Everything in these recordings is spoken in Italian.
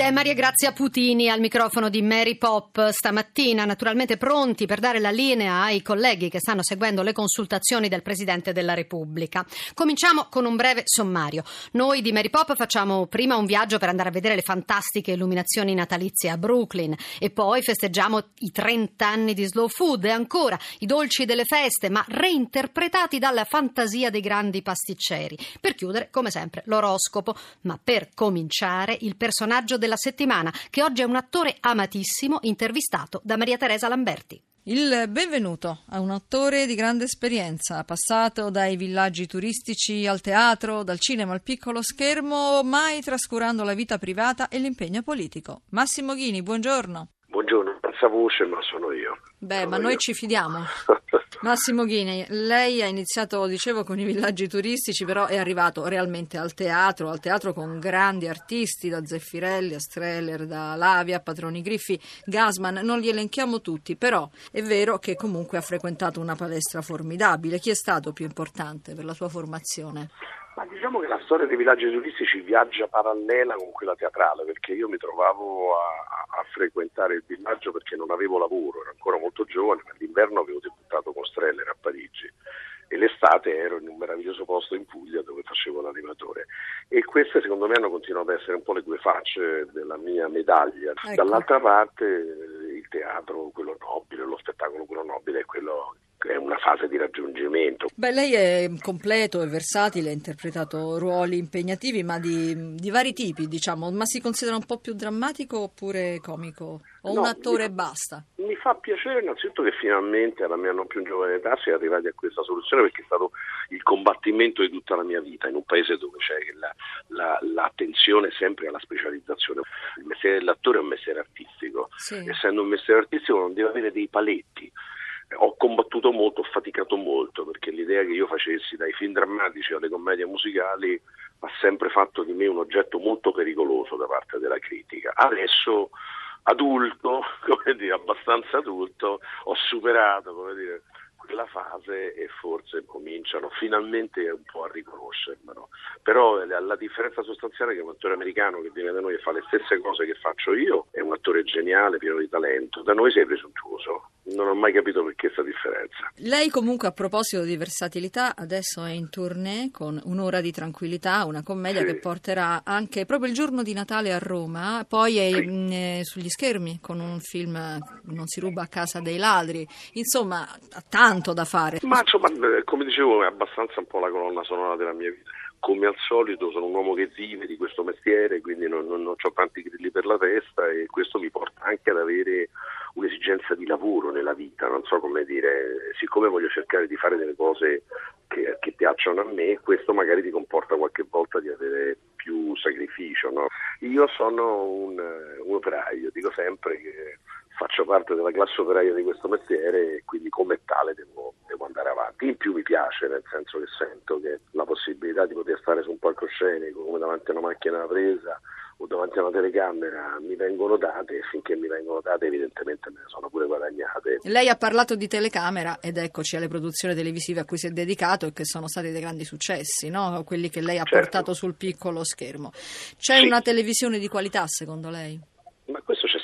Ed è Maria Grazia Putini al microfono di Mary Pop stamattina, naturalmente pronti per dare la linea ai colleghi che stanno seguendo le consultazioni del Presidente della Repubblica. Cominciamo con un breve sommario. Noi di Mary Pop facciamo prima un viaggio per andare a vedere le fantastiche illuminazioni natalizie a Brooklyn e poi festeggiamo i 30 anni di Slow Food e ancora i dolci delle feste, ma reinterpretati dalla fantasia dei grandi pasticceri. Per chiudere, come sempre, l'oroscopo, ma per cominciare il personaggio della settimana, che oggi è un attore amatissimo, intervistato da Maria Teresa Lamberti. Il benvenuto a un attore di grande esperienza, passato dai villaggi turistici al teatro, dal cinema al piccolo schermo, mai trascurando la vita privata e l'impegno politico. Massimo Ghini, buongiorno. Buongiorno, senza voce, ma sono io. Beh, Sono ma noi io. ci fidiamo. Massimo Ghini, lei ha iniziato, dicevo, con i villaggi turistici, però è arrivato realmente al teatro, al teatro con grandi artisti, da Zeffirelli a Streller, da Lavia Patroni Griffi, Gasman, non li elenchiamo tutti, però è vero che comunque ha frequentato una palestra formidabile. Chi è stato più importante per la sua formazione? Ma diciamo che la storia dei villaggi turistici viaggia parallela con quella teatrale, perché io mi trovavo a, a frequentare il villaggio perché non avevo lavoro, ero ancora molto giovane, ma l'inverno avevo debuttato con Streller a Parigi e l'estate ero in un meraviglioso posto in Puglia dove facevo l'animatore. E queste secondo me hanno continuato ad essere un po' le due facce della mia medaglia. Ecco. Dall'altra parte il teatro, quello nobile, lo spettacolo, quello nobile, è quello è una fase di raggiungimento. Beh, lei è completo e versatile, ha interpretato ruoli impegnativi, ma di, di vari tipi, diciamo. Ma si considera un po' più drammatico oppure comico? O No, un attore e basta? Mi fa piacere innanzitutto che finalmente alla mia non più giovane età si è arrivati a questa soluzione perché è stato il combattimento di tutta la mia vita in un paese dove c'è la- la- l'attenzione sempre alla specializzazione. Il mestiere dell'attore è un mestiere artistico, Sì. essendo un mestiere artistico non deve avere dei paletti. Ho combattuto molto, ho faticato molto perché l'idea che io facessi dai film drammatici alle commedie musicali ha sempre fatto di me un oggetto molto pericoloso da parte della critica. Adesso adulto, come dire, abbastanza adulto, ho superato, come dire, quella fase e forse cominciano finalmente un po' a riconoscermelo. Però la, la differenza sostanziale è che un attore americano che viene da noi e fa le stesse cose che faccio io è un attore geniale, pieno di talento. Da noi sei presuntuoso. Non ho mai capito perché questa differenza. Lei comunque a proposito di versatilità adesso è in tournée con Un'ora di tranquillità, una commedia Sì. che porterà anche proprio il giorno di Natale a Roma, poi è Sì. mh, eh, sugli schermi con un film Non si ruba a casa dei ladri, insomma ha tanto da fare. Ma insomma, eh, come dicevo, è abbastanza un po' la colonna sonora della mia vita. Come al solito sono un uomo che vive di questo mestiere, quindi non, non, non ho tanti grilli per la testa e questo mi porta anche ad avere un'esigenza di lavoro nella vita, non so come dire, siccome voglio cercare di fare delle cose che, che piacciono a me, questo magari ti comporta qualche volta di avere più sacrificio. No? Io sono un, un operaio, dico sempre che faccio parte della classe operaia di questo mestiere e quindi come tale devo, devo andare avanti. In più mi piace, nel senso che sento che la possibilità di poter stare su un palcoscenico come davanti a una macchina da presa o davanti a una telecamera mi vengono date e finché mi vengono date evidentemente me ne sono pure guadagnate. Lei ha parlato di telecamera ed eccoci alle produzioni televisive a cui si è dedicato e che sono stati dei grandi successi, no? quelli che lei ha Certo. portato sul piccolo schermo. C'è Sì. una televisione di qualità secondo lei?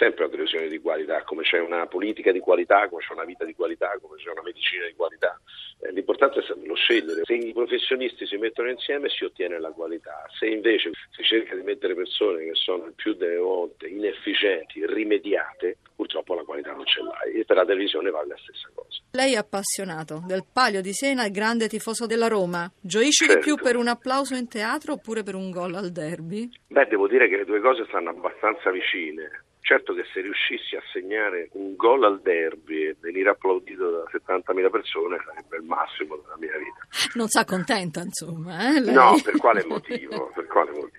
Sempre una televisione di qualità, come c'è una politica di qualità, come c'è una vita di qualità, come c'è una medicina di qualità. Eh, l'importante è saperlo scegliere. Se i professionisti si mettono insieme si ottiene la qualità. Se invece si cerca di mettere persone che sono il più delle volte inefficienti, rimediate, purtroppo la qualità non ce l'hai. E per la televisione vale la stessa cosa. Lei è appassionato del Palio di Siena e grande tifoso della Roma. Gioisce di Certo. più per un applauso in teatro oppure per un gol al derby? Beh, devo dire che le due cose stanno abbastanza vicine. Certo che se riuscissi a segnare un gol al derby e venire applaudito da 70.000 persone sarebbe il massimo della mia vita. Non si accontenta, insomma. Eh? No, per quale motivo? Per quale motivo?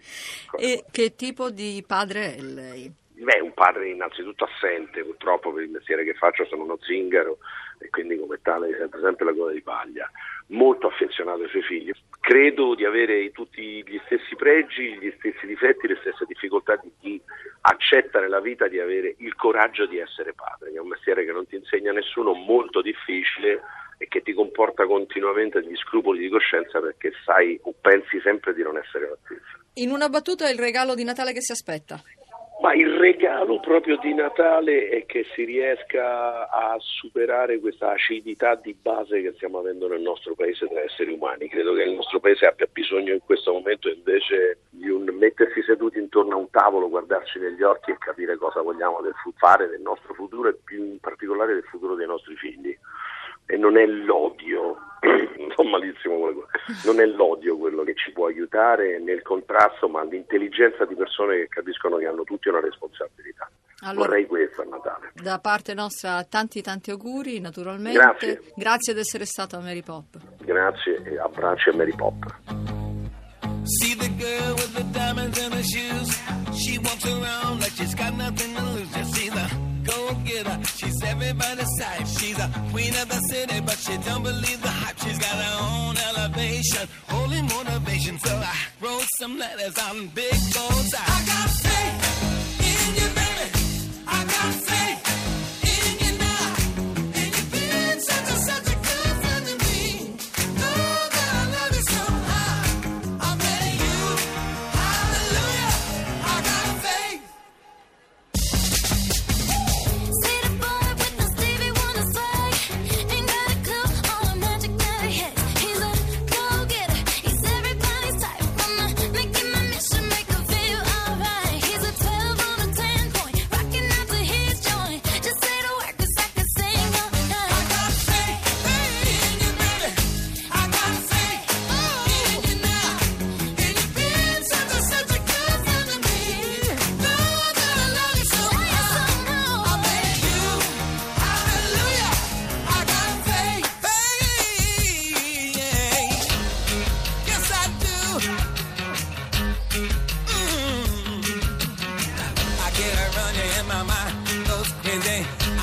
Quale E che tipo di padre è lei? Beh, un padre innanzitutto assente, purtroppo per il mestiere che faccio sono uno zingaro e quindi come tale sempre la coda di paglia. Molto affezionato ai suoi figli. Credo di avere tutti gli stessi pregi, gli stessi difetti, le stesse difficoltà di chi accetta nella vita di avere il coraggio di essere padre, è un mestiere che non ti insegna nessuno, molto difficile e che ti comporta continuamente degli scrupoli di coscienza perché sai o pensi sempre di non essere all'altezza. In una battuta è il regalo di Natale che si aspetta. Ma il regalo proprio di Natale è che si riesca a superare questa acidità di base che stiamo avendo nel nostro paese tra esseri umani. Credo che il nostro paese abbia bisogno in questo momento invece di un mettersi seduti intorno a un tavolo, guardarci negli occhi e capire cosa vogliamo del fu- fare del nostro futuro e più in particolare del futuro dei nostri figli. E non è l'odio, non malissimo quello, non è l'odio quello che ci può aiutare nel contrasto, ma l'intelligenza di persone che capiscono che hanno tutti una responsabilità. Allora- Vorrei questo a Natale. Da parte nostra tanti tanti auguri, naturalmente. Grazie. di essere stato a Mary Pop. Grazie e abbracci a Mary Pop. See the girl with the diamonds in her shoes. She walks around like she's got nothing to lose. Just see the go getter. She's everybody's type. She's a queen of the city, but she don't believe holy motivation. So I wrote some letters on big bold I got faith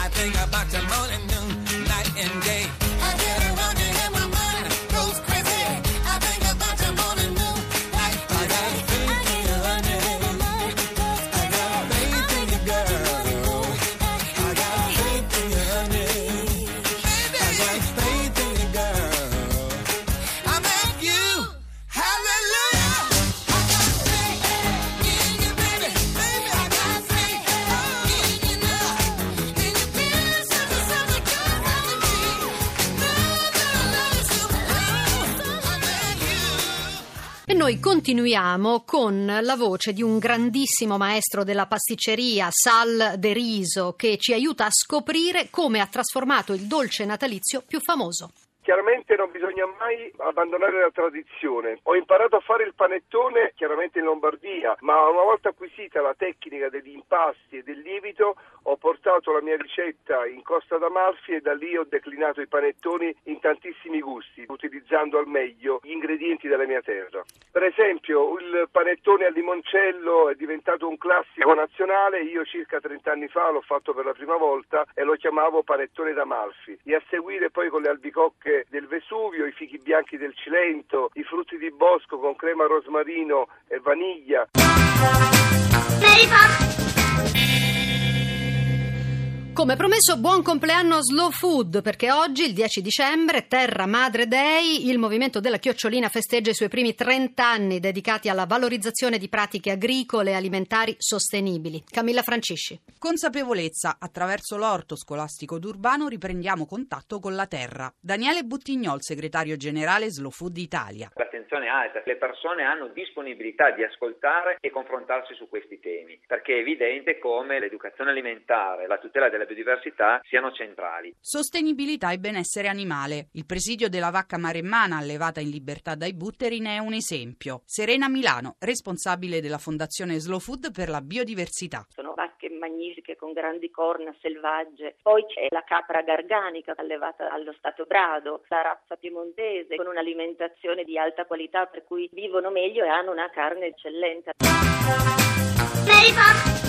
I think about you morning, noon, night and day. Noi continuiamo con la voce di un grandissimo maestro della pasticceria, Sal De Riso, che ci aiuta a scoprire come ha trasformato il dolce natalizio più famoso. Chiaramente non bisogna mai abbandonare la tradizione. Ho imparato a fare il panettone chiaramente in Lombardia, ma una volta acquisita la tecnica degli impasti e del lievito, ho portato la mia ricetta in Costa d'Amalfi e da lì ho declinato i panettoni in tantissimi gusti, utilizzando al meglio gli ingredienti della mia terra. Per esempio, il panettone al limoncello è diventato un classico nazionale, io circa 30 anni fa l'ho fatto per la prima volta e lo chiamavo panettone d'Amalfi. E a seguire poi con le albicocche del Vesuvio, i fichi bianchi del Cilento, i frutti di bosco con crema rosmarino e vaniglia. Mary Come promesso, buon compleanno Slow Food, perché oggi, il 10 dicembre, Terra Madre Day, il movimento della chiocciolina festeggia i suoi primi 30 anni dedicati alla valorizzazione di pratiche agricole e alimentari sostenibili. Camilla Francisci. Consapevolezza. Attraverso l'orto scolastico d'Urbano riprendiamo contatto con la terra. Daniele Buttignol, segretario generale Slow Food Italia. L'attenzione è alta, le persone hanno disponibilità di ascoltare e confrontarsi su questi temi, perché è evidente come l'educazione alimentare la tutela della biodiversità siano centrali. Sostenibilità e benessere animale. Il presidio della vacca maremmana allevata in libertà dai butteri ne è un esempio. Serena Milano, responsabile della Fondazione Slow Food per la biodiversità. Sono vacche magnifiche con grandi corna selvagge. Poi c'è la capra garganica allevata allo stato brado, la razza piemontese con un'alimentazione di alta qualità per cui vivono meglio e hanno una carne eccellente. Mary Pop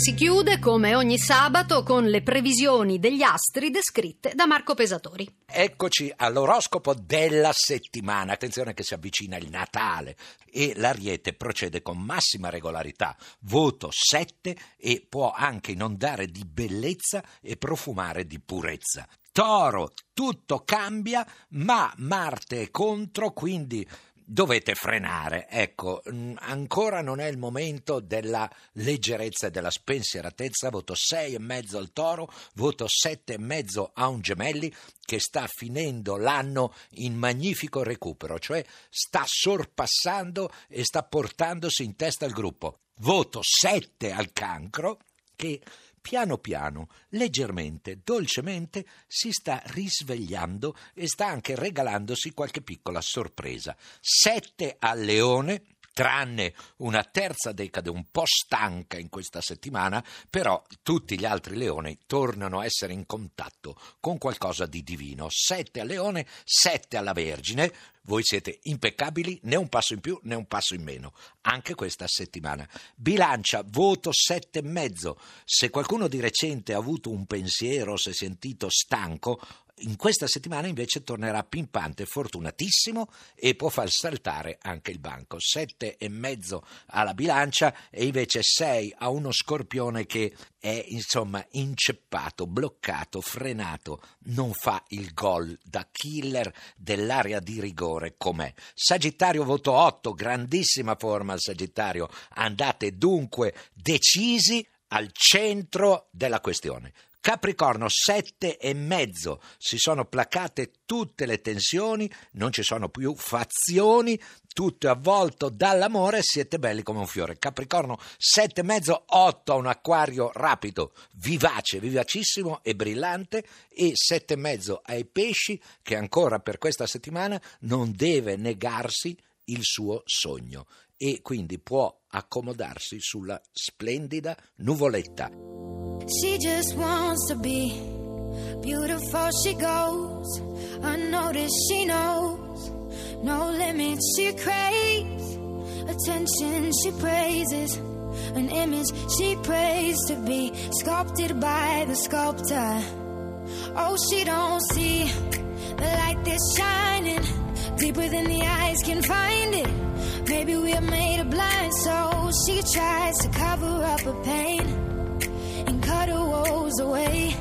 si chiude come ogni sabato con le previsioni degli astri descritte da Marco Pesatori. Eccoci all'oroscopo della settimana. Attenzione che si avvicina il Natale e l'Ariete procede con massima regolarità. Voto 7 e può anche inondare di bellezza e profumare di purezza. Toro, tutto cambia, ma Marte è contro, quindi dovete frenare. Ecco, ancora non è il momento della leggerezza e della spensieratezza. Voto 6 e mezzo al Toro, voto 7 e mezzo a un Gemelli che sta finendo l'anno in magnifico recupero, cioè sta sorpassando e sta portandosi in testa il gruppo. Voto 7 al Cancro che piano piano, leggermente, dolcemente, si sta risvegliando e sta anche regalandosi qualche piccola sorpresa. Sette al leone, tranne una terza decade un po' stanca in questa settimana, però tutti gli altri leoni tornano a essere in contatto con qualcosa di divino. Sette al leone, sette alla Vergine. Voi siete impeccabili, né un passo in più né un passo in meno, anche questa settimana. Bilancia, voto sette e mezzo. Se qualcuno di recente ha avuto un pensiero, si è sentito stanco, in questa settimana invece tornerà pimpante, fortunatissimo e può far saltare anche il banco. Sette e mezzo alla bilancia e invece sei a uno scorpione che è insomma inceppato, bloccato, frenato, non fa il gol da killer dell'area di rigore com'è. Sagittario voto 8, grandissima forma al Sagittario, andate dunque decisi al centro della questione. Capricorno sette e mezzo, si sono placate tutte le tensioni, non ci sono più fazioni, tutto è avvolto dall'amore, siete belli come un fiore. Capricorno sette e mezzo, otto a un acquario rapido, vivace, vivacissimo e brillante e sette e mezzo ai pesci che ancora per questa settimana non deve negarsi il suo sogno e quindi può accomodarsi sulla splendida nuvoletta. She just wants to be beautiful. She goes unnoticed. She knows no limits. She craves attention. She praises an image. She prays to be sculpted by the sculptor. Oh, she don't see the light that's shining deeper than the eyes can find it. Maybe we're made of blind, so she tries to cover up her pain woes away.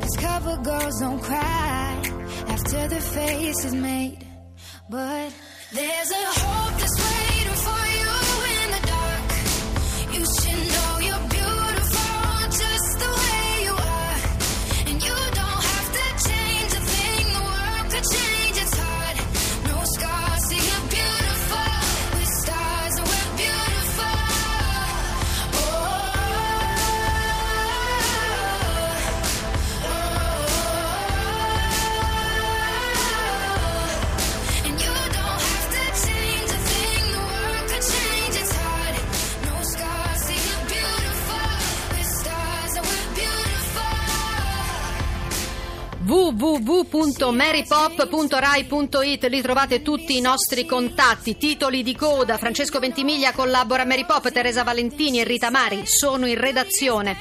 Cause cover girls don't cry after the face is made. But there's a hope that's www.marypop.rai.it lì trovate tutti i nostri contatti, titoli di coda. Francesco Ventimiglia collabora a Mary Pop, Teresa Valentini e Rita Mari sono in redazione.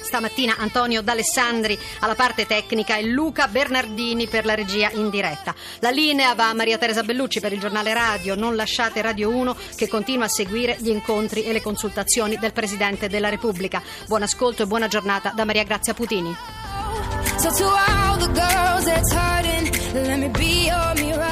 Stamattina Antonio D'Alessandri alla parte tecnica e Luca Bernardini per la regia in diretta. La linea va a Maria Teresa Bellucci per il giornale radio. Non lasciate Radio 1 che continua a seguire gli incontri e le consultazioni del Presidente della Repubblica. Buon ascolto e buona giornata da Maria Grazia Putini. girls that's hurting. Let me be your mirror.